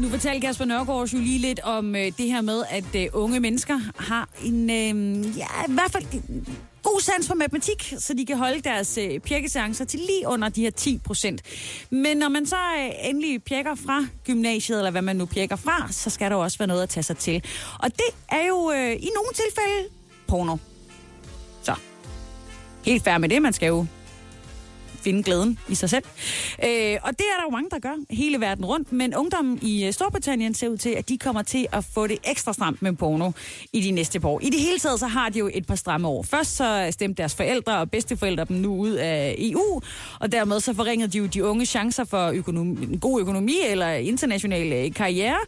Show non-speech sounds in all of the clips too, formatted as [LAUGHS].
Nu fortalte Kasper Nørgaard jo lige lidt om øh, det her med, at øh, unge mennesker har en, øh, ja, i hvert fald god sans for matematik, så de kan holde deres øh, pjekkeseancer til lige under de her 10 procent. Men når man så øh, endelig pjekker fra gymnasiet, eller hvad man nu pjekker fra, så skal der også være noget at tage sig til. Og det er jo øh, i nogle tilfælde porno. Så, helt færdig med det, man skal jo finde glæden i sig selv. Øh, og det er der jo mange, der gør hele verden rundt, men ungdommen i øh, Storbritannien ser ud til, at de kommer til at få det ekstra stramt med porno i de næste par år. I det hele taget, så har de jo et par stramme år. Først så stemte deres forældre og bedsteforældre dem nu ud af EU, og dermed så forringede de jo de unge chancer for økonomi, en god økonomi eller international øh, karriere.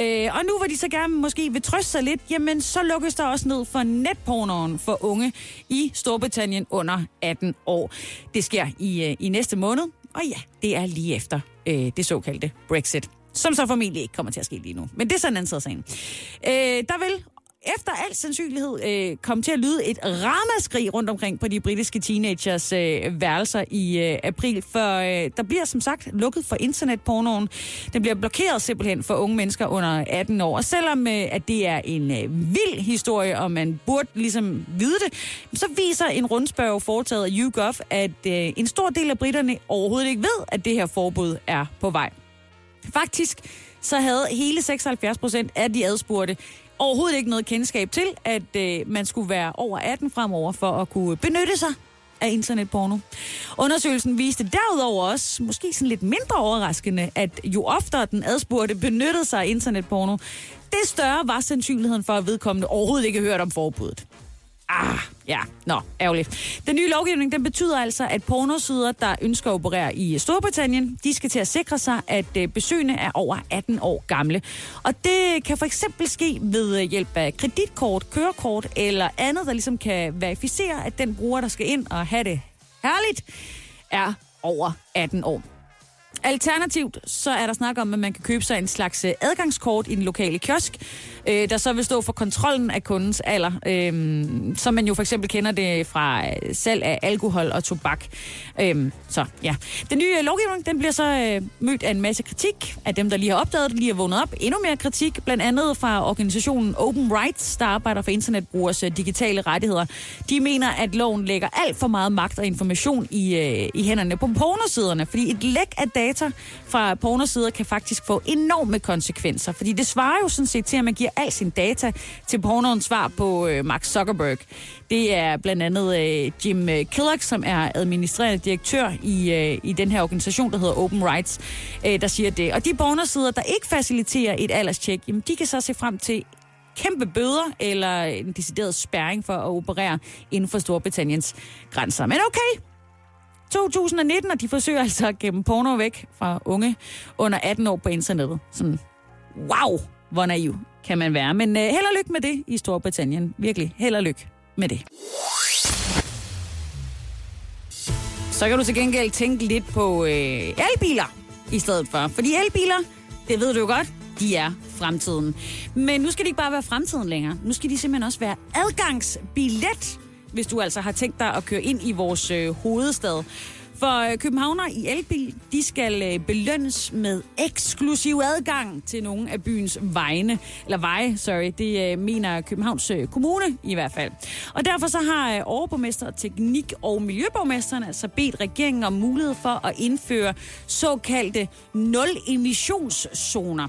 Øh, og nu hvor de så gerne måske vil trøste sig lidt, jamen så lukkes der også ned for netpornoen for unge i Storbritannien under 18 år. Det sker i Øh, i næste måned. Og ja, det er lige efter øh, det såkaldte Brexit. Som så formentlig ikke kommer til at ske lige nu. Men det er sådan en anden side af sagen. Øh, der vil efter al sandsynlighed øh, komme til at lyde et ramaskrig rundt omkring på de britiske teenagers øh, værelser i øh, april, for øh, der bliver som sagt lukket for internetpornoen. Den bliver blokeret simpelthen for unge mennesker under 18 år. Og selvom øh, at det er en øh, vild historie, og man burde ligesom vide det, så viser en rundspørg foretaget af YouGov, at øh, en stor del af britterne overhovedet ikke ved, at det her forbud er på vej. Faktisk så havde hele 76 procent af de adspurgte overhovedet ikke noget kendskab til, at øh, man skulle være over 18 fremover for at kunne benytte sig af internetporno. Undersøgelsen viste derudover også, måske sådan lidt mindre overraskende, at jo oftere den adspurgte benyttede sig af internetporno, det større var sandsynligheden for, at vedkommende overhovedet ikke hørt om forbuddet. Ah, ja, nå, ærgerligt. Den nye lovgivning, den betyder altså, at pornosider, der ønsker at operere i Storbritannien, de skal til at sikre sig, at øh, besøgende er over 18 år gamle. Og det kan for eksempel ske ved øh, hjælp af kreditkort, kørekort eller andet, der ligesom kan verificere, at den bruger, der skal ind og have det herligt, er over 18 år. Alternativt så er der snak om, at man kan købe sig en slags øh, adgangskort i den lokale kiosk, øh, der så vil stå for kontrollen af kundens alder, øh, som man jo for eksempel kender det fra øh, salg af alkohol og tobak. Øh, så ja. Den nye øh, lovgivning, den bliver så øh, mødt af en masse kritik af dem, der lige har opdaget det, lige har vågnet op. Endnu mere kritik, blandt andet fra organisationen Open Rights, der arbejder for internetbrugers øh, digitale rettigheder. De mener, at loven lægger alt for meget magt og information i, øh, i hænderne på pornosiderne, fordi et læk af data fra pornosider kan faktisk få enorme konsekvenser, fordi det svarer jo sådan set til, at man giver al sin data til pornoens svar på øh, Mark Zuckerberg. Det er blandt andet øh, Jim øh, Killock, som er administrerende direktør i, øh, i den her organisation, der hedder Open Rights, øh, der siger det. Og de pornosider, der ikke faciliterer et alderstjek, jamen, de kan så se frem til kæmpe bøder eller en decideret spærring for at operere inden for Storbritanniens grænser. Men okay, 2019, og de forsøger altså at gemme porno væk fra unge under 18 år på internettet. Sådan, wow, hvor naiv kan man være. Men uh, held og lykke med det i Storbritannien. Virkelig, held og lykke med det. Så kan du til gengæld tænke lidt på øh, elbiler i stedet for. Fordi elbiler, det ved du jo godt, de er fremtiden. Men nu skal de ikke bare være fremtiden længere. Nu skal de simpelthen også være adgangsbillet hvis du altså har tænkt dig at køre ind i vores øh, hovedstad. For øh, københavner i elbil, de skal øh, belønnes med eksklusiv adgang til nogle af byens vejene, eller veje, sorry, det øh, mener Københavns øh, Kommune i hvert fald. Og derfor så har øh, overborgmester, teknik- og miljøborgmesteren altså bedt regeringen om mulighed for at indføre såkaldte nul-emissionszoner.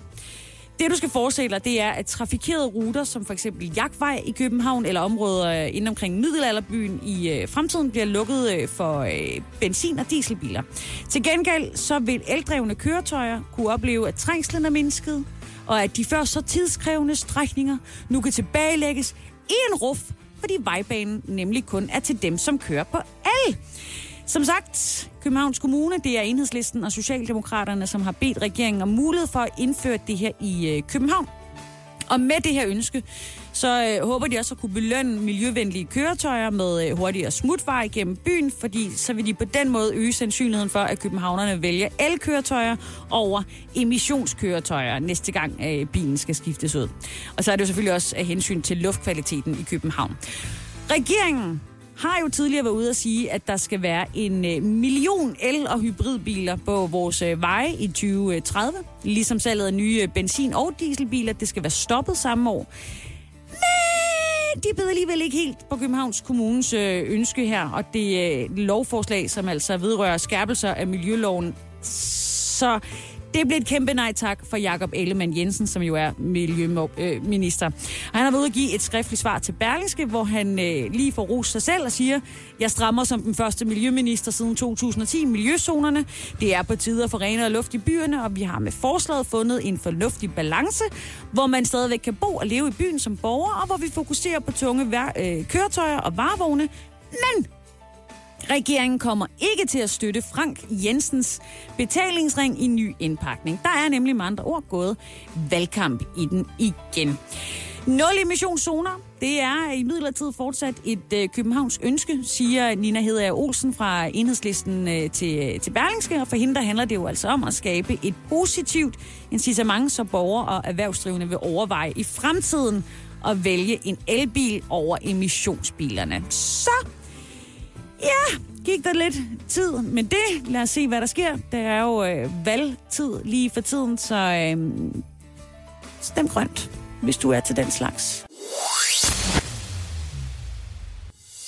Det, du skal forestille dig, det er, at trafikerede ruter, som for eksempel Jagtvej i København, eller områder øh, inden omkring Middelalderbyen i øh, fremtiden, bliver lukket øh, for øh, benzin- og dieselbiler. Til gengæld så vil eldrevne køretøjer kunne opleve, at trængslen er mindsket, og at de før så tidskrævende strækninger nu kan tilbagelægges i en ruf, fordi vejbanen nemlig kun er til dem, som kører på el. Som sagt, Københavns Kommune, det er Enhedslisten og Socialdemokraterne, som har bedt regeringen om mulighed for at indføre det her i øh, København. Og med det her ønske, så øh, håber de også at kunne belønne miljøvenlige køretøjer med øh, hurtigere smutvej gennem byen, fordi så vil de på den måde øge sandsynligheden for, at københavnerne vælger elkøretøjer over emissionskøretøjer næste gang øh, bilen skal skiftes ud. Og så er det jo selvfølgelig også af hensyn til luftkvaliteten i København. Regeringen har jo tidligere været ude at sige, at der skal være en øh, million el- og hybridbiler på vores øh, veje i 2030. Ligesom salget af nye øh, benzin- og dieselbiler, det skal være stoppet samme år. Men de beder alligevel ikke helt på Københavns Kommunes ønske her, og det lovforslag, som altså vedrører skærpelser af miljøloven. Så det blev et kæmpe nej tak for Jakob Ellemann Jensen, som jo er miljøminister. Øh, han har været ude at give et skriftligt svar til Berlingske, hvor han øh, lige får ros sig selv og siger, jeg strammer som den første miljøminister siden 2010 miljøzonerne. Det er på tide at få renere luft i byerne, og vi har med forslaget fundet en fornuftig balance, hvor man stadigvæk kan bo og leve i byen som borger, og hvor vi fokuserer på tunge øh, køretøjer og varevogne, men Regeringen kommer ikke til at støtte Frank Jensens betalingsring i ny indpakning. Der er nemlig med andre ord gået valgkamp i den igen. Nul emissionszoner, det er i midlertid fortsat et øh, Københavns ønske, siger Nina Hedder Olsen fra Enhedslisten øh, til, til Berlingske. Og for hende der handler det jo altså om at skabe et positivt incitament, så borgere og erhvervsdrivende vil overveje i fremtiden at vælge en elbil over emissionsbilerne. Så Ja, gik der lidt tid med det. Lad os se, hvad der sker. Det er jo øh, valgtid lige for tiden, så øh, stem grønt, hvis du er til den slags.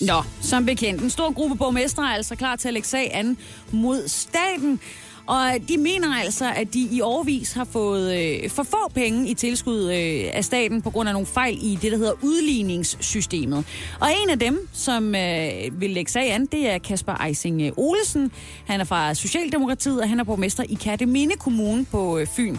Nå, som bekendt, en stor gruppe borgmestre er altså klar til at lægge sag an mod staten. Og de mener altså, at de i årvis har fået øh, for få penge i tilskud øh, af staten på grund af nogle fejl i det, der hedder udligningssystemet. Og en af dem, som øh, vil lægge sag an, det er Kasper Eising øh, Olesen. Han er fra Socialdemokratiet, og han er borgmester i Kateminde Kommune på øh, Fyn.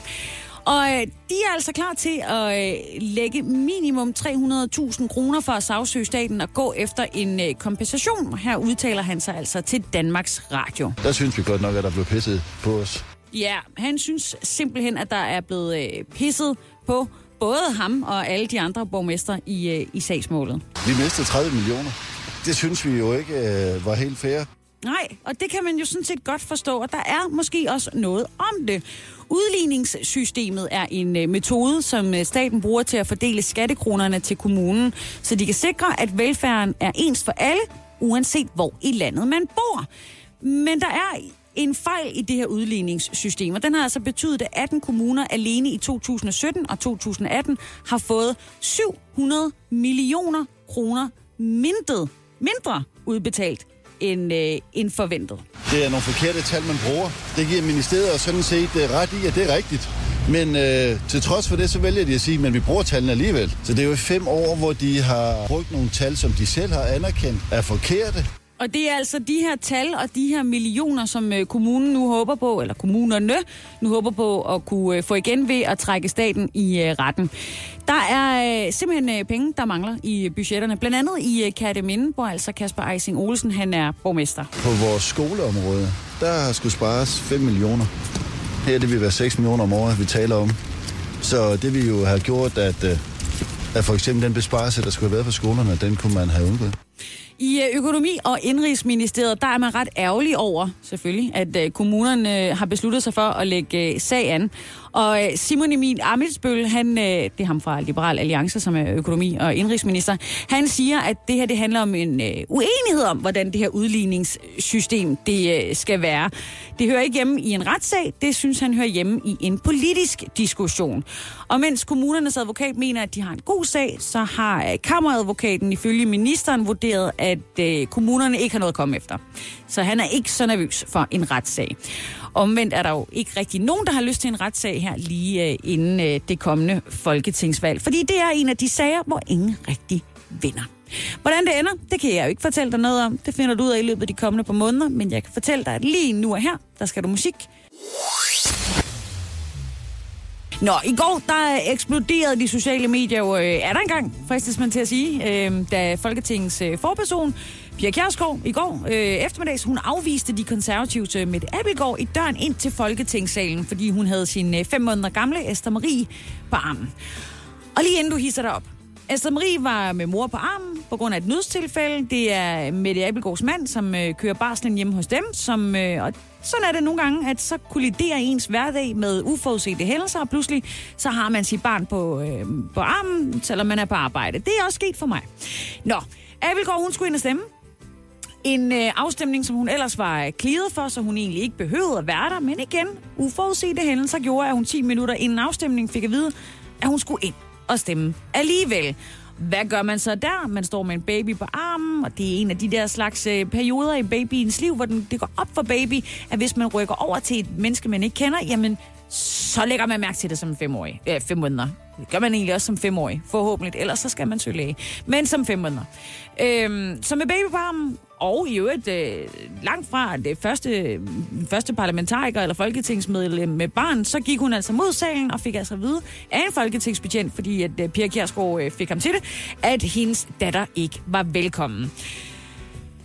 Og øh, de er altså klar til at øh, lægge minimum 300.000 kroner for at sagsøge staten og gå efter en øh, kompensation. Her udtaler han sig altså til Danmarks Radio. Der synes vi godt nok, at der blev pisset på os. Ja, han synes simpelthen, at der er blevet øh, pisset på både ham og alle de andre borgmester i, øh, i sagsmålet. Vi mistede 30 millioner. Det synes vi jo ikke øh, var helt fair. Nej, og det kan man jo sådan set godt forstå, og der er måske også noget om det. Udligningssystemet er en øh, metode, som øh, staten bruger til at fordele skattekronerne til kommunen, så de kan sikre, at velfærden er ens for alle, uanset hvor i landet man bor. Men der er en fejl i det her udligningssystem, og den har altså betydet, at 18 kommuner alene i 2017 og 2018 har fået 700 millioner kroner mindre, mindre udbetalt end, øh, end forventet. Det er nogle forkerte tal, man bruger. Det giver ministeriet sådan set øh, ret i, at det er rigtigt. Men øh, til trods for det, så vælger de at sige, at vi bruger tallene alligevel. Så det er jo fem år, hvor de har brugt nogle tal, som de selv har anerkendt er forkerte. Og det er altså de her tal og de her millioner, som øh, kommunen nu håber på, eller kommunerne nu håber på at kunne øh, få igen ved at trække staten i øh, retten. Der er simpelthen penge, der mangler i budgetterne. Blandt andet i Kateminde, hvor altså Kasper Eising Olsen han er borgmester. På vores skoleområde, der skulle spares 5 millioner. Her det vil være 6 millioner om året, vi taler om. Så det vi jo har gjort, at, at for eksempel den besparelse, der skulle have været på skolerne, den kunne man have undgået. I øh, økonomi- og indrigsministeriet, der er man ret ærgerlig over, selvfølgelig, at øh, kommunerne øh, har besluttet sig for at lægge sag an. Og øh, Simon Emil Amitsbøl, han, øh, det er ham fra Liberal Alliance, som er økonomi- og indrigsminister, han siger, at det her det handler om en øh, uenighed om, hvordan det her udligningssystem det skal være. Det hører ikke hjemme i en retssag, det synes han hører hjemme i en politisk diskussion. Og mens kommunernes advokat mener, at de har en god sag, så har kammeradvokaten ifølge ministeren vurderet, at øh, kommunerne ikke har noget at komme efter. Så han er ikke så nervøs for en retssag. Omvendt er der jo ikke rigtig nogen, der har lyst til en retssag her lige øh, inden øh, det kommende folketingsvalg. Fordi det er en af de sager, hvor ingen rigtig vinder. Hvordan det ender, det kan jeg jo ikke fortælle dig noget om. Det finder du ud af i løbet af de kommende par måneder. Men jeg kan fortælle dig, at lige nu og her, der skal du musik. Nå, i går der eksploderede de sociale medier jo, øh, er der engang, fristes man til at sige, øh, da Folketingets øh, forperson Pia Kjærsgaard i går øh, eftermiddags, hun afviste de konservative til Mette Abelgaard i døren ind til Folketingssalen, fordi hun havde sin øh, fem måneder gamle Esther Marie på armen. Og lige inden du hisser dig op, Esther Marie var med mor på armen på grund af et nødstilfælde. Det er Mette Abelgaards mand, som øh, kører barslen hjemme hos dem. Som, øh, og sådan er det nogle gange, at så kolliderer ens hverdag med uforudsete hændelser, og pludselig så har man sit barn på, øh, på armen, selvom man er på arbejde. Det er også sket for mig. Nå, Abelgaard, hun skulle ind og stemme. En øh, afstemning, som hun ellers var kliret for, så hun egentlig ikke behøvede at være der. Men igen, uforudsete hændelser gjorde, at hun 10 minutter inden afstemningen fik at vide, at hun skulle ind og stemme alligevel. Hvad gør man så der? Man står med en baby på armen, og det er en af de der slags øh, perioder i babyens liv, hvor den, det går op for baby, at hvis man rykker over til et menneske, man ikke kender, jamen, så lægger man mærke til det som en femårig. Ja, fem måneder. Det gør man egentlig også som femårig, forhåbentlig. Ellers så skal man søge læge. Men som fem måneder. Øh, så med baby på armen, og i øvrigt øh, langt fra det første, første parlamentariker eller folketingsmedlem med barn, så gik hun altså mod salen og fik altså at vide af en folketingsbetjent, fordi at øh, Pia Kjærsgaard øh, fik ham til det, at hendes datter ikke var velkommen.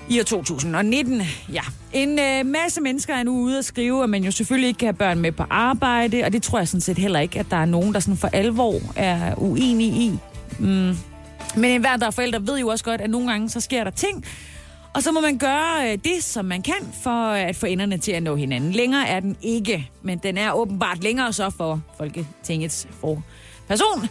I år 2019, ja. En øh, masse mennesker er nu ude at skrive, at man jo selvfølgelig ikke kan have børn med på arbejde, og det tror jeg sådan set heller ikke, at der er nogen, der sådan for alvor er uenige i. Mm. Men enhver, der er forældre, ved jo også godt, at nogle gange så sker der ting, og så må man gøre øh, det, som man kan, for øh, at få enderne til at nå hinanden. Længere er den ikke, men den er åbenbart længere så for Folketingets for person,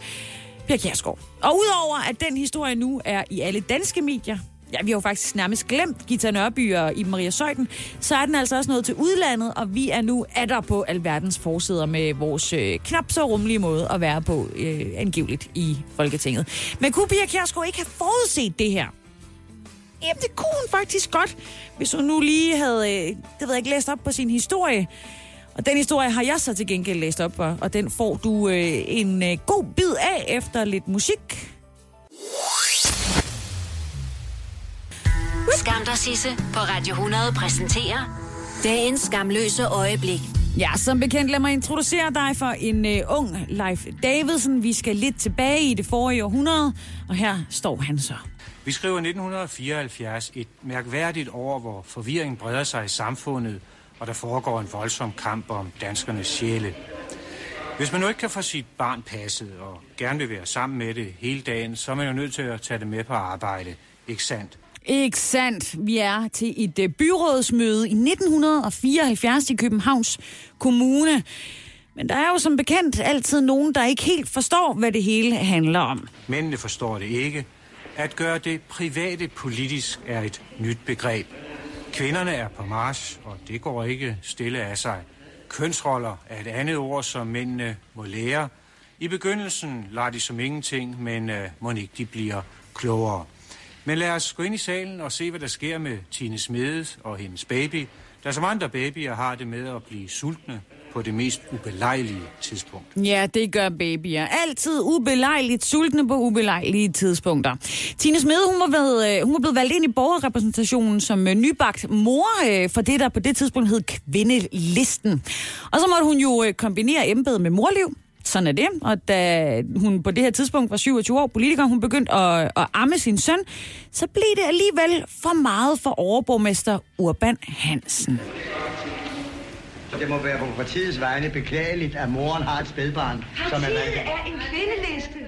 Per Kjærsgaard. Og udover at den historie nu er i alle danske medier, ja, vi har jo faktisk nærmest glemt Gita Nørby og i Maria Søjden, så er den altså også noget til udlandet, og vi er nu adder på alverdens forsider med vores øh, knap så rummelige måde at være på øh, angiveligt i Folketinget. Men kunne Pia Kjærsgaard ikke have forudset det her? Jamen, det kunne hun faktisk godt, hvis hun nu lige havde, øh, det ved jeg ikke, læst op på sin historie. Og den historie har jeg så til gengæld læst op for, og den får du øh, en øh, god bid af efter lidt musik. Skam dig, Sisse, på Radio 100 præsenterer dagens skamløse øjeblik. Ja, som bekendt, lad mig introducere dig for en uh, ung Leif Davidsen. Vi skal lidt tilbage i det forrige århundrede, og her står han så. Vi skriver 1974 et mærkværdigt år, hvor forvirring breder sig i samfundet, og der foregår en voldsom kamp om danskernes sjæle. Hvis man nu ikke kan få sit barn passet og gerne vil være sammen med det hele dagen, så er man jo nødt til at tage det med på arbejde. Ikke sandt? Ikke sandt. Vi er til et uh, byrådsmøde i 1974 i Københavns Kommune. Men der er jo som bekendt altid nogen, der ikke helt forstår, hvad det hele handler om. Mændene forstår det ikke. At gøre det private politisk er et nyt begreb. Kvinderne er på march, og det går ikke stille af sig. Kønsroller er et andet ord, som mændene må lære. I begyndelsen lader de som ingenting, men øh, må ikke de bliver klogere. Men lad os gå ind i salen og se, hvad der sker med Tine Smedes og hendes baby, der som andre babyer har det med at blive sultne på det mest ubelejlige tidspunkt. Ja, det gør babyer. Altid ubelejligt sultne på ubelejlige tidspunkter. Tine Smede, hun var, ved, øh, hun var blevet valgt ind i borgerrepræsentationen som øh, nybagt mor øh, for det, der på det tidspunkt hed Kvindelisten. Og så måtte hun jo kombinere embedet med morliv, sådan er det. Og da hun på det her tidspunkt var 27 år politiker, hun begyndte at, at amme sin søn, så blev det alligevel for meget for overborgmester Urban Hansen. Det må være på partiets vegne beklageligt, at moren har et spædbarn, som er Partiet er en kvindeliste.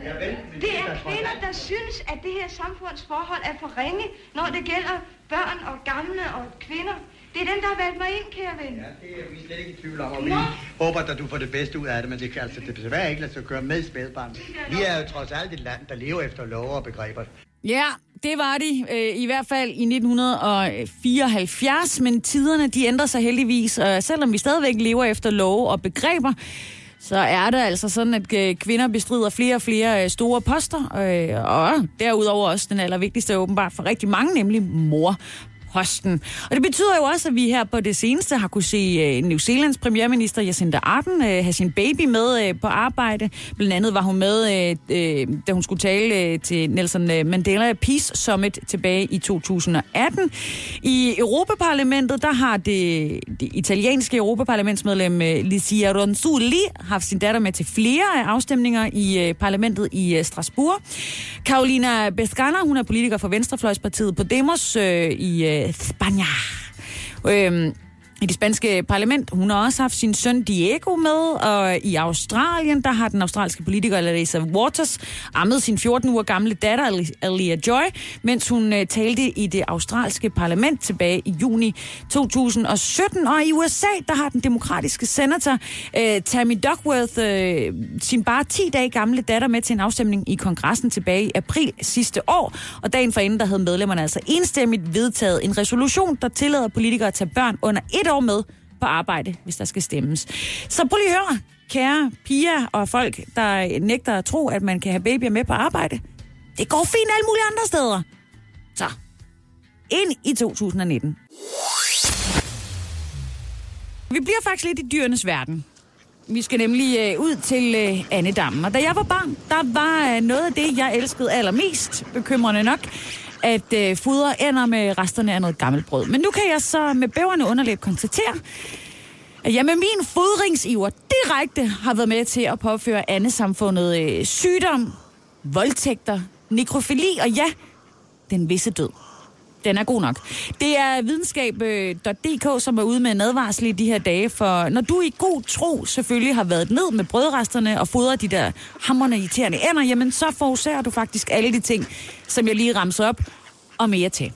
Det er er kvinder, der synes, at det her samfunds forhold er for ringe, når det gælder børn og gamle og kvinder. Det er den, der har valgt mig ind, kære ven. Ja, det er vi slet ikke i tvivl om, og vi Nå. håber, at du får det bedste ud af det, men det kan altså det desværre ikke lade sig gøre med spædbarn. Vi er jo trods alt et land, der lever efter love og begreber. Ja, det var de, øh, i hvert fald i 1974, men tiderne de ændrer sig heldigvis, og selvom vi stadigvæk lever efter love og begreber, så er det altså sådan, at øh, kvinder bestrider flere og flere øh, store poster, øh, og derudover også den allervigtigste åbenbart for rigtig mange, nemlig mor. Posten. Og det betyder jo også, at vi her på det seneste har kunne se uh, New Zealands premierminister Jacinda Ardern uh, have sin baby med uh, på arbejde. Blandt andet var hun med, uh, uh, da hun skulle tale uh, til Nelson Mandela Peace Summit tilbage i 2018. I Europaparlamentet, der har det, det italienske Europaparlamentsmedlem uh, Licia Ronzulli haft sin datter med til flere afstemninger i uh, parlamentet i uh, Strasbourg. Carolina Bescana, hun er politiker for Venstrefløjspartiet Podemos uh, i uh, Spanien. I det spanske parlament. Hun har også haft sin søn Diego med, og i Australien, der har den australske politiker Larissa Waters ammet sin 14 uger gamle datter Alia Joy, mens hun øh, talte i det australske parlament tilbage i juni 2017. Og i USA, der har den demokratiske senator øh, Tammy Duckworth øh, sin bare 10 dage gamle datter med til en afstemning i kongressen tilbage i april sidste år. Og dagen forinden, der havde medlemmerne altså enstemmigt vedtaget en resolution, der tillader politikere at tage børn under et år med på arbejde, hvis der skal stemmes. Så prøv lige at høre, kære piger og folk, der nægter at tro, at man kan have babyer med på arbejde. Det går fint alle mulige andre steder. Så, ind i 2019. Vi bliver faktisk lidt i dyrenes verden. Vi skal nemlig øh, ud til øh, Annedammen. Og da jeg var barn, der var øh, noget af det, jeg elskede allermest, bekymrende nok, at øh, fodre ender med resterne af noget gammelt brød. Men nu kan jeg så med bæverne underlæb konstatere, at jeg med min fodringsiver direkte har været med til at påføre andet samfundet øh, sygdom, voldtægter, nekrofili og ja, den visse død. Den er god nok. Det er videnskab.dk, som er ude med en advarsel i de her dage, for når du i god tro selvfølgelig har været ned med brødresterne og fodret de der hammerne irriterende ender, jamen så forårsager du faktisk alle de ting, som jeg lige ramser op, og mere til.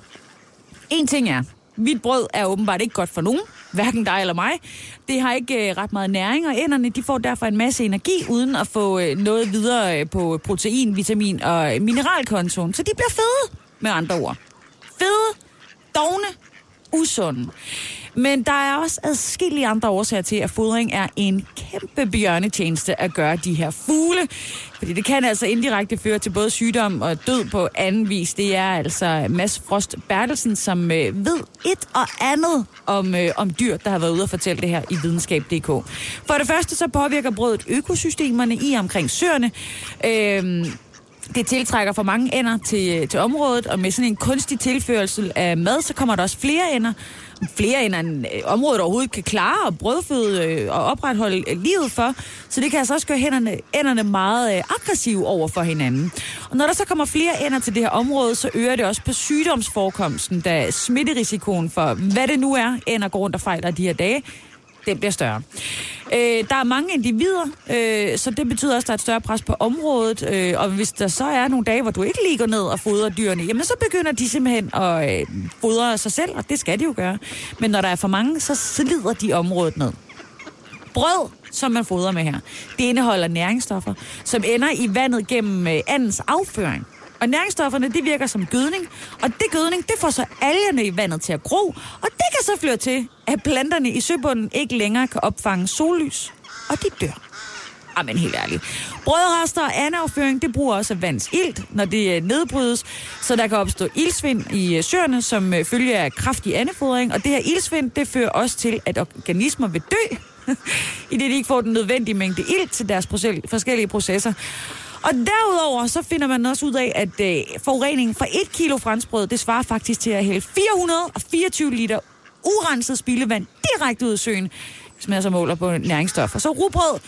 En ting er, hvidt brød er åbenbart ikke godt for nogen, hverken dig eller mig. Det har ikke øh, ret meget næring, og enderne de får derfor en masse energi, uden at få øh, noget videre øh, på protein, vitamin og mineralkontoen. Så de bliver fede, med andre ord fede, dogne, usunde. Men der er også adskillige andre årsager til, at fodring er en kæmpe bjørnetjeneste at gøre de her fugle. Fordi det kan altså indirekte føre til både sygdom og død på anden vis. Det er altså Mads Frost Bertelsen, som øh, ved et og andet om, øh, om dyr, der har været ude og fortælle det her i videnskab.dk. For det første så påvirker brødet økosystemerne i omkring søerne. Øh, det tiltrækker for mange ender til, til området, og med sådan en kunstig tilførsel af mad, så kommer der også flere ender. Flere ender, end øh, området overhovedet kan klare og brødføde øh, og opretholde øh, livet for. Så det kan altså også gøre hænderne, enderne meget aggressive over for hinanden. Og når der så kommer flere ender til det her område, så øger det også på sygdomsforekomsten, da smitterisikoen for, hvad det nu er, ender går rundt og fejler de her dage, den bliver større. Øh, der er mange individer, øh, så det betyder også, at der er et større pres på området. Øh, og hvis der så er nogle dage, hvor du ikke lige går ned og fodrer dyrene, jamen så begynder de simpelthen at øh, fodre sig selv, og det skal de jo gøre. Men når der er for mange, så slider de området ned. Brød, som man fodrer med her, det indeholder næringsstoffer, som ender i vandet gennem øh, andens afføring. Og næringsstofferne, de virker som gødning, og det gødning, det får så algerne i vandet til at gro, og det kan så føre til, at planterne i søbunden ikke længere kan opfange sollys, og de dør. Ah, Jamen helt ærligt. Brødrester og anafføring, det bruger også vands ilt, når det øh, nedbrydes, så der kan opstå ildsvind i øh, søerne, som øh, følger følge af kraftig andefodring. Og det her ildsvind, det fører også til, at organismer vil dø, [LAUGHS] i det de ikke får den nødvendige mængde ilt til deres forskellige processer. Og derudover så finder man også ud af, at øh, forureningen fra et kilo franskbrød, det svarer faktisk til at hælde 424 liter urenset spildevand direkte ud af søen, hvis man så måler på næringsstoffer. Så rugbrød,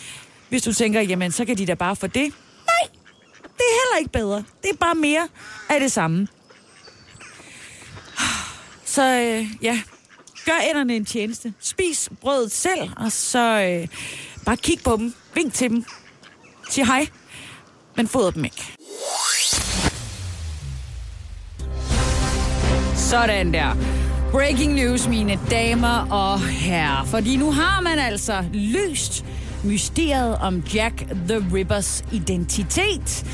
hvis du tænker, jamen så kan de da bare få det. Nej, det er heller ikke bedre. Det er bare mere af det samme. Så øh, ja, gør ænderne en tjeneste. Spis brødet selv, og så øh, bare kig på dem. Vink til dem. Sig hej men fodrer dem ikke. Sådan der. Breaking news, mine damer og herrer. Fordi nu har man altså løst mysteriet om Jack the Rippers identitet.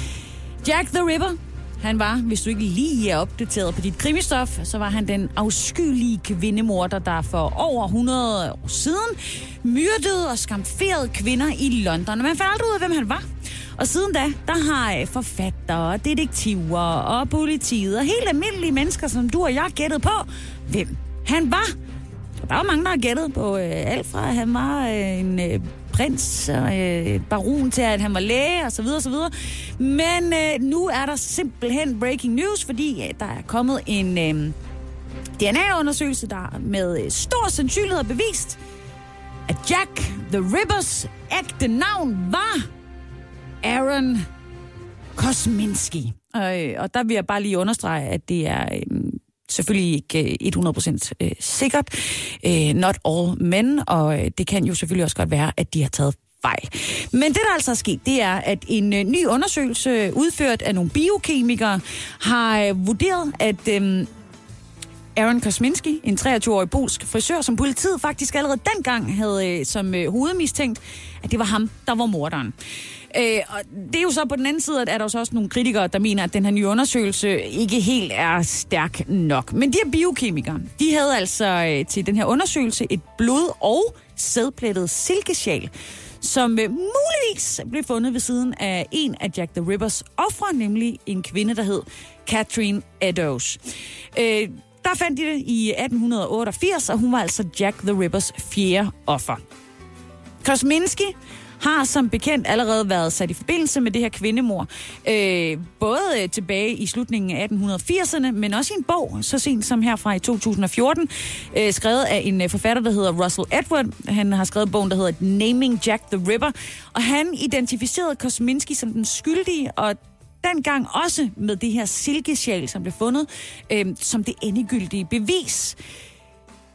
Jack the Ripper, han var, hvis du ikke lige er opdateret på dit krimistof, så var han den afskyelige kvindemorder, der for over 100 år siden myrdede og skamferede kvinder i London. Man fandt aldrig ud af, hvem han var. Og siden da, der har øh, forfattere, detektiver og politiet og helt almindelige mennesker, som du og jeg gættet på, hvem han var. Og der var mange, der har gættet på øh, alt fra, at han var øh, en øh, prins og øh, baron til, at han var læge og så videre, og så videre. Men øh, nu er der simpelthen breaking news, fordi øh, der er kommet en øh, DNA-undersøgelse, der med øh, stor sandsynlighed har bevist, at Jack the Rippers ægte navn var Aaron Kosminski. Og, øh, og der vil jeg bare lige understrege, at det er øh, selvfølgelig ikke øh, 100% øh, sikkert. Øh, not all men, og øh, det kan jo selvfølgelig også godt være, at de har taget fejl. Men det, der altså er sket, det er, at en øh, ny undersøgelse øh, udført af nogle biokemikere har øh, vurderet, at... Øh, Aaron Kosminski, en 23-årig polsk frisør, som politiet faktisk allerede dengang havde øh, som øh, hovedmistænkt, at det var ham, der var morderen. Øh, og det er jo så på den anden side, at er der også nogle kritikere, der mener, at den her nye undersøgelse ikke helt er stærk nok. Men de her biokemikere, de havde altså øh, til den her undersøgelse et blod- og sædplettet silkesjal, som øh, muligvis blev fundet ved siden af en af Jack the Rippers ofre, nemlig en kvinde, der hed Catherine Eddowes. Øh, der fandt de det i 1888, og hun var altså Jack the Rippers fjerde offer. Kosminski har som bekendt allerede været sat i forbindelse med det her kvindemor. Øh, både øh, tilbage i slutningen af 1880'erne, men også i en bog, så sent som her fra i 2014, øh, skrevet af en øh, forfatter, der hedder Russell Edward. Han har skrevet bogen, der hedder Naming Jack the Ripper, og han identificerede Kosminski som den skyldige, og dengang også med det her silkesjal, som blev fundet, øh, som det endegyldige bevis.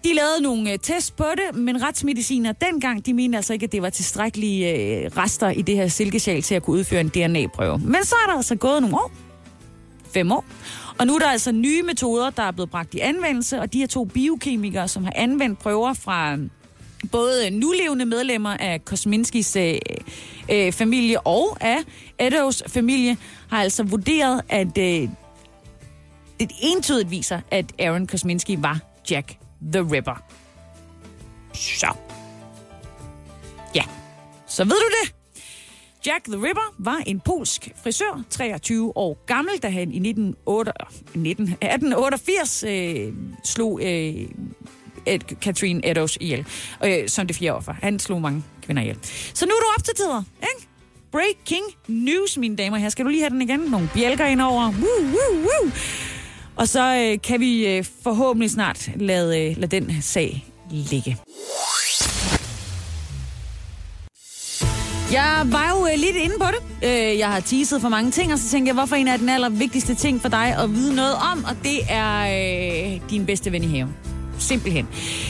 De lavede nogle øh, tests på det, men retsmediciner dengang, de mente altså ikke, at det var tilstrækkelige øh, rester i det her silkesjal til at kunne udføre en DNA-prøve. Men så er der altså gået nogle år. Fem år. Og nu er der altså nye metoder, der er blevet bragt i anvendelse, og de her to biokemikere, som har anvendt prøver fra øh, både nulevende medlemmer af Kosminskis øh, øh, familie og af Eddowes familie, har altså vurderet, at øh, det entydigt viser, at Aaron Kosminski var Jack the Ripper. Så. Ja. Så ved du det. Jack the Ripper var en polsk frisør, 23 år gammel, da han i 1888 øh, slog øh, Ed, Catherine Eddowes ihjel, øh, som det fjerde offer. Han slog mange kvinder ihjel. Så nu er du opdateret, ikke? Breaking news, mine damer her. Skal du lige have den igen? Nogle bjælker indover. Woo, woo, woo. Og så øh, kan vi øh, forhåbentlig snart lade, øh, lade den sag ligge. Jeg var jo øh, lidt inde på det. Øh, jeg har teaset for mange ting, og så tænkte jeg, hvorfor en af den allervigtigste ting for dig at vide noget om, og det er øh, din bedste ven i haven. Simpelthen.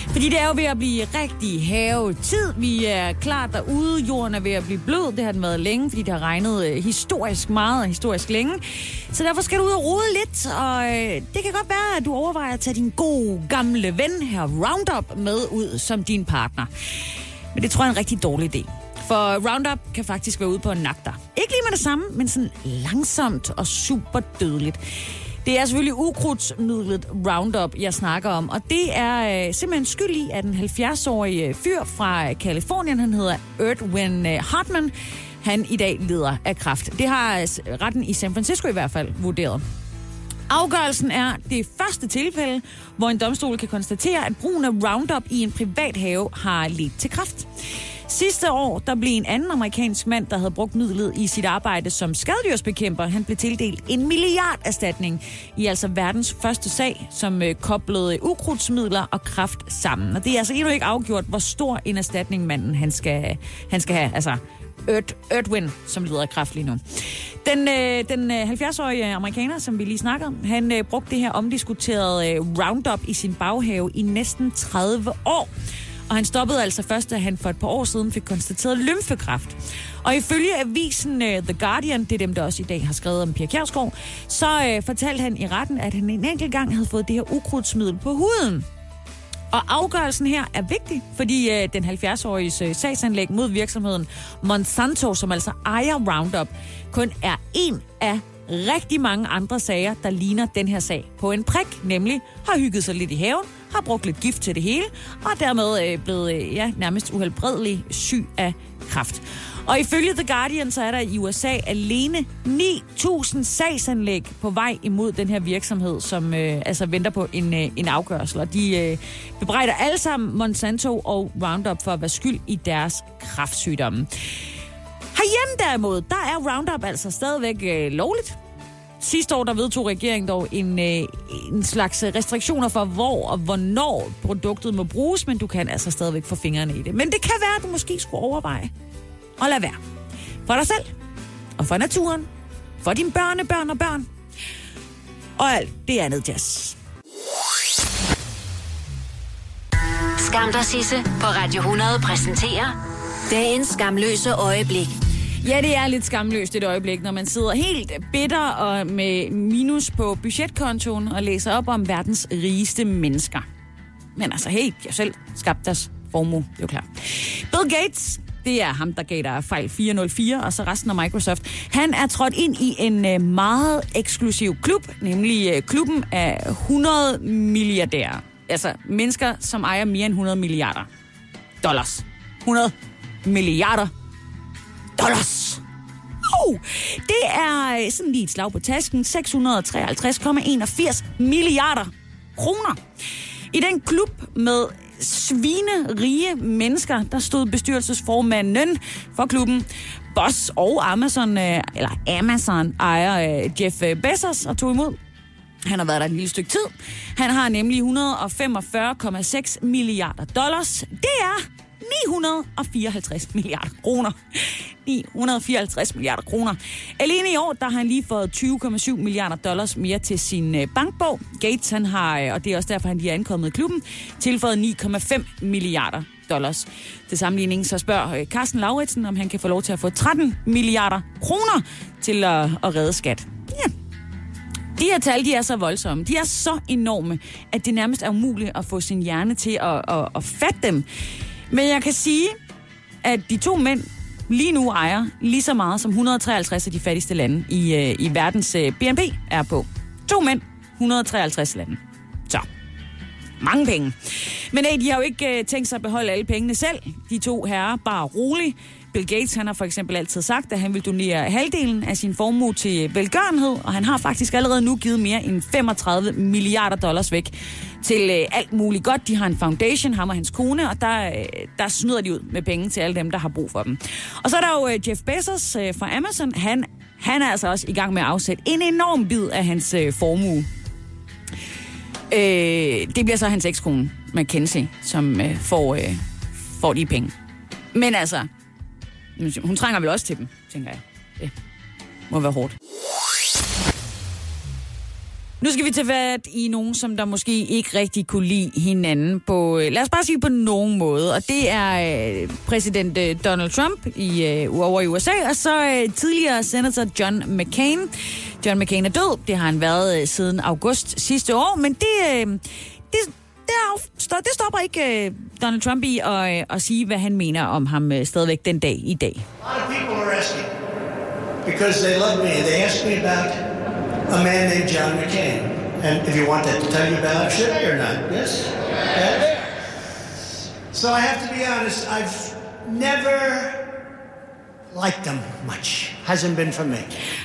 Fordi det er jo ved at blive rigtig havetid. Vi er klar derude. Jorden er ved at blive blød. Det har den været længe, fordi det har regnet øh, historisk meget og historisk længe. Så derfor skal du ud og rode lidt. Og øh, det kan godt være, at du overvejer at tage din gode gamle ven her Roundup med ud som din partner. Men det tror jeg er en rigtig dårlig idé. For Roundup kan faktisk være ude på en nagter. Ikke lige med det samme, men sådan langsomt og super dødeligt. Det er selvfølgelig ukrudtsmidlet Roundup, jeg snakker om, og det er øh, simpelthen skyld i, at en 70-årig øh, fyr fra øh, Kalifornien, han hedder Erdwin øh, Hartman, han i dag lider af kræft. Det har retten i San Francisco i hvert fald vurderet. Afgørelsen er det første tilfælde, hvor en domstol kan konstatere, at brugen af Roundup i en privat have har ledt til kræft. Sidste år, der blev en anden amerikansk mand, der havde brugt midlet i sit arbejde som skaddyrsbekæmper, han blev tildelt en milliard erstatning i altså verdens første sag, som øh, koblede ukrudtsmidler og kraft sammen. Og det er altså endnu ikke afgjort, hvor stor en erstatning manden han skal, han skal have. Altså, Erdwin, som lider af kraft lige nu. Den, øh, den øh, 70-årige amerikaner, som vi lige snakker om, han øh, brugte det her omdiskuterede øh, Roundup i sin baghave i næsten 30 år. Og han stoppede altså først, da han for et par år siden fik konstateret lymfekræft. Og ifølge avisen uh, The Guardian, det er dem, der også i dag har skrevet om Pia Kjærsgaard, så uh, fortalte han i retten, at han en enkelt gang havde fået det her ukrudtsmiddel på huden. Og afgørelsen her er vigtig, fordi uh, den 70-årige uh, sagsanlæg mod virksomheden Monsanto, som altså ejer Roundup, kun er en af rigtig mange andre sager, der ligner den her sag på en prik, nemlig har hygget sig lidt i haven, har brugt lidt gift til det hele, og dermed øh, blevet øh, ja, nærmest uhelbredelig syg af kraft. Og ifølge The Guardian, så er der i USA alene 9.000 sagsanlæg på vej imod den her virksomhed, som øh, altså venter på en, øh, en afgørelse. Og de øh, bebrejder alle sammen Monsanto og Roundup for at være skyld i deres kraftsygdomme. Herhjemme derimod, der er Roundup altså stadigvæk øh, lovligt. Sidste år der vedtog regeringen dog en, øh, en slags restriktioner for, hvor og hvornår produktet må bruges, men du kan altså stadigvæk få fingrene i det. Men det kan være, at du måske skulle overveje at lade være. For dig selv, og for naturen, for dine børnebørn og børn, og alt det andet jazz. Skam dig, Sisse, på Radio 100 præsenterer dagens skamløse øjeblik. Ja, det er lidt skamløst et øjeblik, når man sidder helt bitter og med minus på budgetkontoen og læser op om verdens rigeste mennesker. Men altså, hey, jeg selv skabte deres formue, det er jo klart. Bill Gates, det er ham, der gav dig fejl 404, og så resten af Microsoft. Han er trådt ind i en øh, meget eksklusiv klub, nemlig øh, klubben af 100 milliardærer. Altså mennesker, som ejer mere end 100 milliarder dollars. 100 milliarder dollars. Oh, det er øh, sådan lige et slag på tasken. 653,81 milliarder kroner. I den klub med svinerige mennesker, der stod bestyrelsesformanden for klubben, Boss og Amazon, øh, eller Amazon ejer øh, Jeff Bezos og tog imod. Han har været der et lille stykke tid. Han har nemlig 145,6 milliarder dollars. Det er 954 milliarder kroner. 954 milliarder kroner. Alene i år, der har han lige fået 20,7 milliarder dollars mere til sin øh, bankbog. Gates, han har, øh, og det er også derfor, han lige er ankommet i klubben, tilføjet 9,5 milliarder dollars. Til sammenligning så spørger øh, Carsten Lauritsen, om han kan få lov til at få 13 milliarder kroner til at, at redde skat. Ja, de her tal, de er så voldsomme. De er så enorme, at det nærmest er umuligt at få sin hjerne til at, at, at fatte dem. Men jeg kan sige, at de to mænd lige nu ejer lige så meget som 153 af de fattigste lande i, øh, i verdens øh, BNP er på. To mænd, 153 lande. Så, mange penge. Men nej, de har jo ikke øh, tænkt sig at beholde alle pengene selv. De to herrer, bare roligt. Bill Gates han har for eksempel altid sagt, at han vil donere halvdelen af sin formue til velgørenhed, og han har faktisk allerede nu givet mere end 35 milliarder dollars væk til øh, alt muligt godt. De har en foundation, ham og hans kone, og der, øh, der snyder de ud med penge til alle dem, der har brug for dem. Og så er der jo øh, Jeff Bezos øh, fra Amazon. Han, han er altså også i gang med at afsætte en enorm bid af hans øh, formue. Øh, det bliver så hans ekskone, McKenzie, som øh, får, øh, får de penge. Men altså, hun trænger vel også til dem, tænker jeg. Det må være hårdt. Nu skal vi til fat i nogen, som der måske ikke rigtig kunne lide hinanden på, øh, lad os bare sige på nogen måde. Og det er øh, præsident øh, Donald Trump i, øh, over i USA, og så øh, tidligere senator John McCain. John McCain er død, det har han været øh, siden august sidste år, men det, øh, det, det, er, det stopper ikke øh, Donald Trump i at, øh, at sige, hvad han mener om ham øh, stadigvæk den dag i dag. A lot of people are asking because they love me. They ask me about a man named John McCain. And if you want that to tell you about, should I or not? Yes? yes? So I have to be honest, I've never liked them much. Hasn't been for me.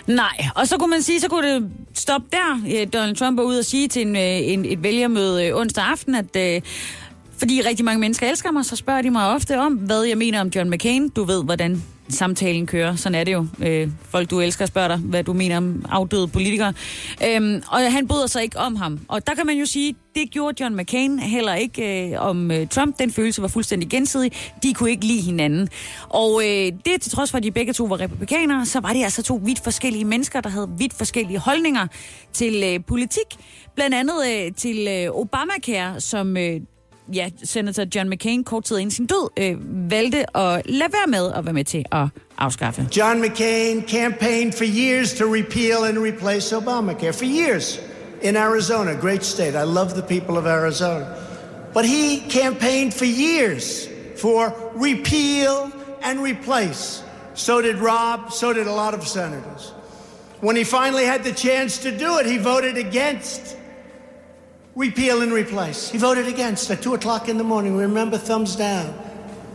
Nej, og så kunne man sige, så kunne det stoppe der. Donald Trump var ude og sige til en, øh, en, et vælgermøde øh, onsdag aften, at øh, fordi rigtig mange mennesker elsker mig, så spørger de mig ofte om, hvad jeg mener om John McCain. Du ved, hvordan samtalen kører. Sådan er det jo. Øh, folk, du elsker, spørger dig, hvad du mener om afdøde politikere. Øhm, og han bryder sig ikke om ham. Og der kan man jo sige, det gjorde John McCain heller ikke øh, om øh, Trump. Den følelse var fuldstændig gensidig. De kunne ikke lide hinanden. Og øh, det til trods for, at de begge to var republikanere, så var det altså to vidt forskellige mennesker, der havde vidt forskellige holdninger til øh, politik. Blandt andet øh, til øh, Obamacare, som øh, ja, senator John McCain kort tid inden sin død øh, valgte at lade være med at være med til at afskaffe. John McCain campaigned for years to repeal and replace Obamacare. For years in Arizona, great state. I love the people of Arizona. But he campaigned for years for repeal and replace. So did Rob, so did a lot of senators. When he finally had the chance to do it, he voted against repeal and replace. He voted against at 2 o'clock in the morning. Remember, thumbs down.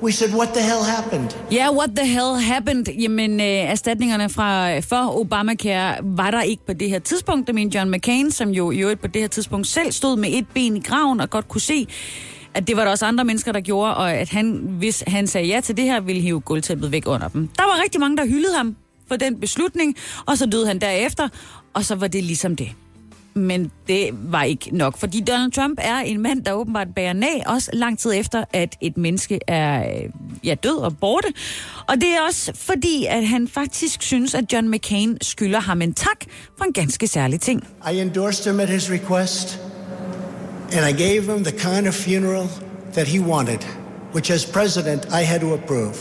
We said, What the hell happened? Ja, yeah, what the hell happened? Jamen, øh, erstatningerne fra, øh, for Obamacare var der ikke på det her tidspunkt. Det mener John McCain, som jo i øvrigt på det her tidspunkt selv stod med et ben i graven og godt kunne se, at det var der også andre mennesker, der gjorde, og at han, hvis han sagde ja til det her, ville hive gulvtæppet væk under dem. Der var rigtig mange, der hyldede ham for den beslutning, og så døde han derefter, og så var det ligesom det. Men det var ikke nok, fordi Donald Trump er en mand, der åbenbart bærer nag, også lang tid efter, at et menneske er øh, ja, død og borte. Og det er også fordi, at han faktisk synes, at John McCain skylder ham en tak for en ganske særlig ting. I endorsed him at his request, and I gave him the kind of funeral that he wanted, which as president I had to approve.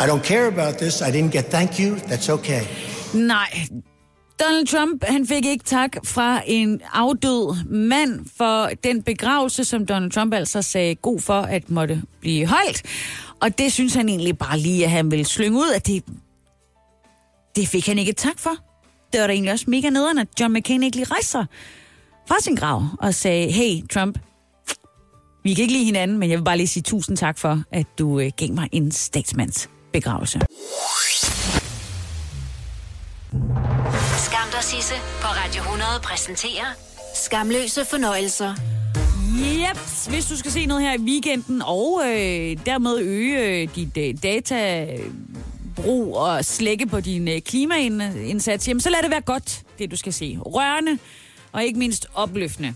I don't care about this. I didn't get thank you. That's okay. Nej, Donald Trump han fik ikke tak fra en afdød mand for den begravelse, som Donald Trump altså sagde god for at måtte blive holdt. Og det synes han egentlig bare lige, at han ville slynge ud, at det, det fik han ikke tak for. Det var da egentlig også mega nederen, at John McCain ikke lige rejste sig fra sin grav og sagde, hey Trump, vi kan ikke lide hinanden, men jeg vil bare lige sige tusind tak for, at du øh, gav mig en statsmands begravelse. Skam dig, Sisse på Radio 100 præsenterer Skamløse fornøjelser. Yep, hvis du skal se noget her i weekenden, og øh, dermed øge øh, dit øh, databrug og slække på din øh, klimaindsats, jamen så lad det være godt, det du skal se. Rørende og ikke mindst opløftende.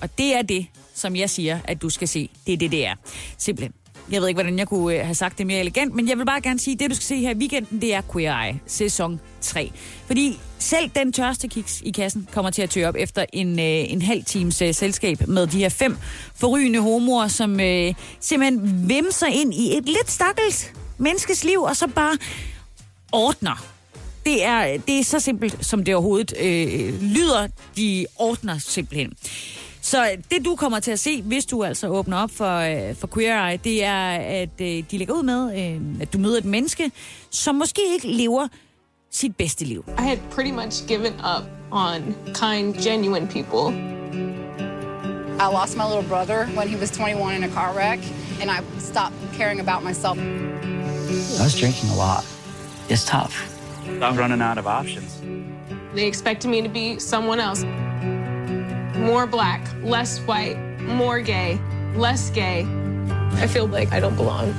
Og det er det, som jeg siger, at du skal se. Det er det, det er. Simpelthen. Jeg ved ikke, hvordan jeg kunne øh, have sagt det mere elegant, men jeg vil bare gerne sige, at det, du skal se her i weekenden, det er Queer Eye, sæson 3. Fordi selv den tørste kiks i kassen kommer til at tørre op efter en, øh, en halv times øh, selskab med de her fem forrygende homoer, som øh, simpelthen vimser ind i et lidt stakkels menneskes liv, og så bare ordner det er, det er så simpelt, som det overhovedet øh, lyder. De ordner simpelthen. Så det, du kommer til at se, hvis du altså åbner op for, øh, for Queer Eye, det er, at øh, de lægger ud med, øh, at du møder et menneske, som måske ikke lever sit bedste liv. I had pretty much given up on kind, genuine people. I lost my little brother when he was 21 in a car wreck, and I stopped caring about myself. I was drinking a lot. It's tough. I'm running out of options. They expected me to be someone else. More black, less white, more gay, less gay. I feel like I don't belong.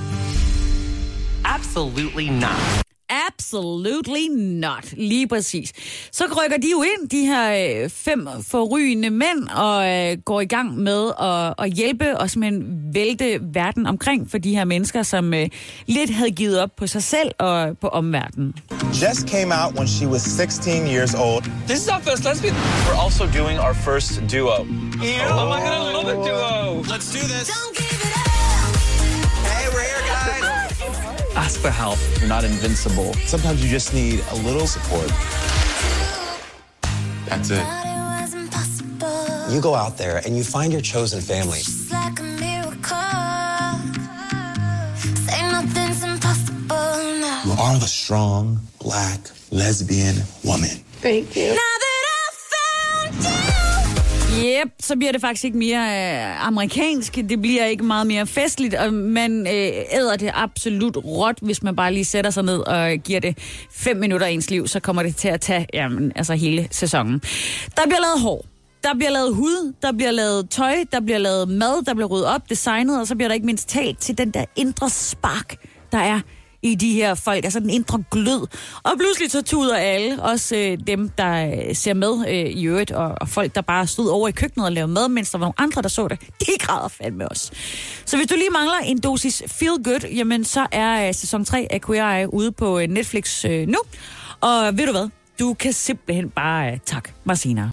Absolutely not. Absolutely not. Lige præcis. Så rykker de jo ind, de her øh, fem forrygende mænd, og øh, går i gang med at, at hjælpe og simpelthen vælte verden omkring for de her mennesker, som øh, lidt havde givet op på sig selv og på omverdenen. Jess came out when she was 16 years old. This is our first lesbian. We're also doing our first duo. Ew, oh, my god, I love a duo. Let's do this. Hey, Ask for help. You're not invincible. Sometimes you just need a little support. That's it. You go out there and you find your chosen family. You are the strong, black, lesbian woman. Thank you. Yep, så bliver det faktisk ikke mere øh, amerikansk. Det bliver ikke meget mere festligt, og man øh, æder det absolut råt, hvis man bare lige sætter sig ned og giver det fem minutter af ens liv, så kommer det til at tage jamen, altså hele sæsonen. Der bliver lavet hår. Der bliver lavet hud, der bliver lavet tøj, der bliver lavet mad, der bliver ryddet op, designet, og så bliver der ikke mindst talt til den der indre spark, der er i de her folk, altså den indre glød. Og pludselig så tuder alle, også øh, dem, der øh, ser med øh, i øvrigt, og, og folk, der bare stod over i køkkenet og lavede mad, mens der var nogle andre, der så det. De græder fandme os. Så hvis du lige mangler en dosis feel good, jamen så er øh, sæson 3 af Queer Eye ude på øh, Netflix øh, nu. Og ved du hvad? Du kan simpelthen bare øh, tak mig senere.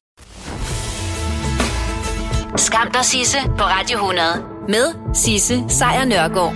Skam dig, Sisse på Radio 100 med Sisse Sejr Nørgaard.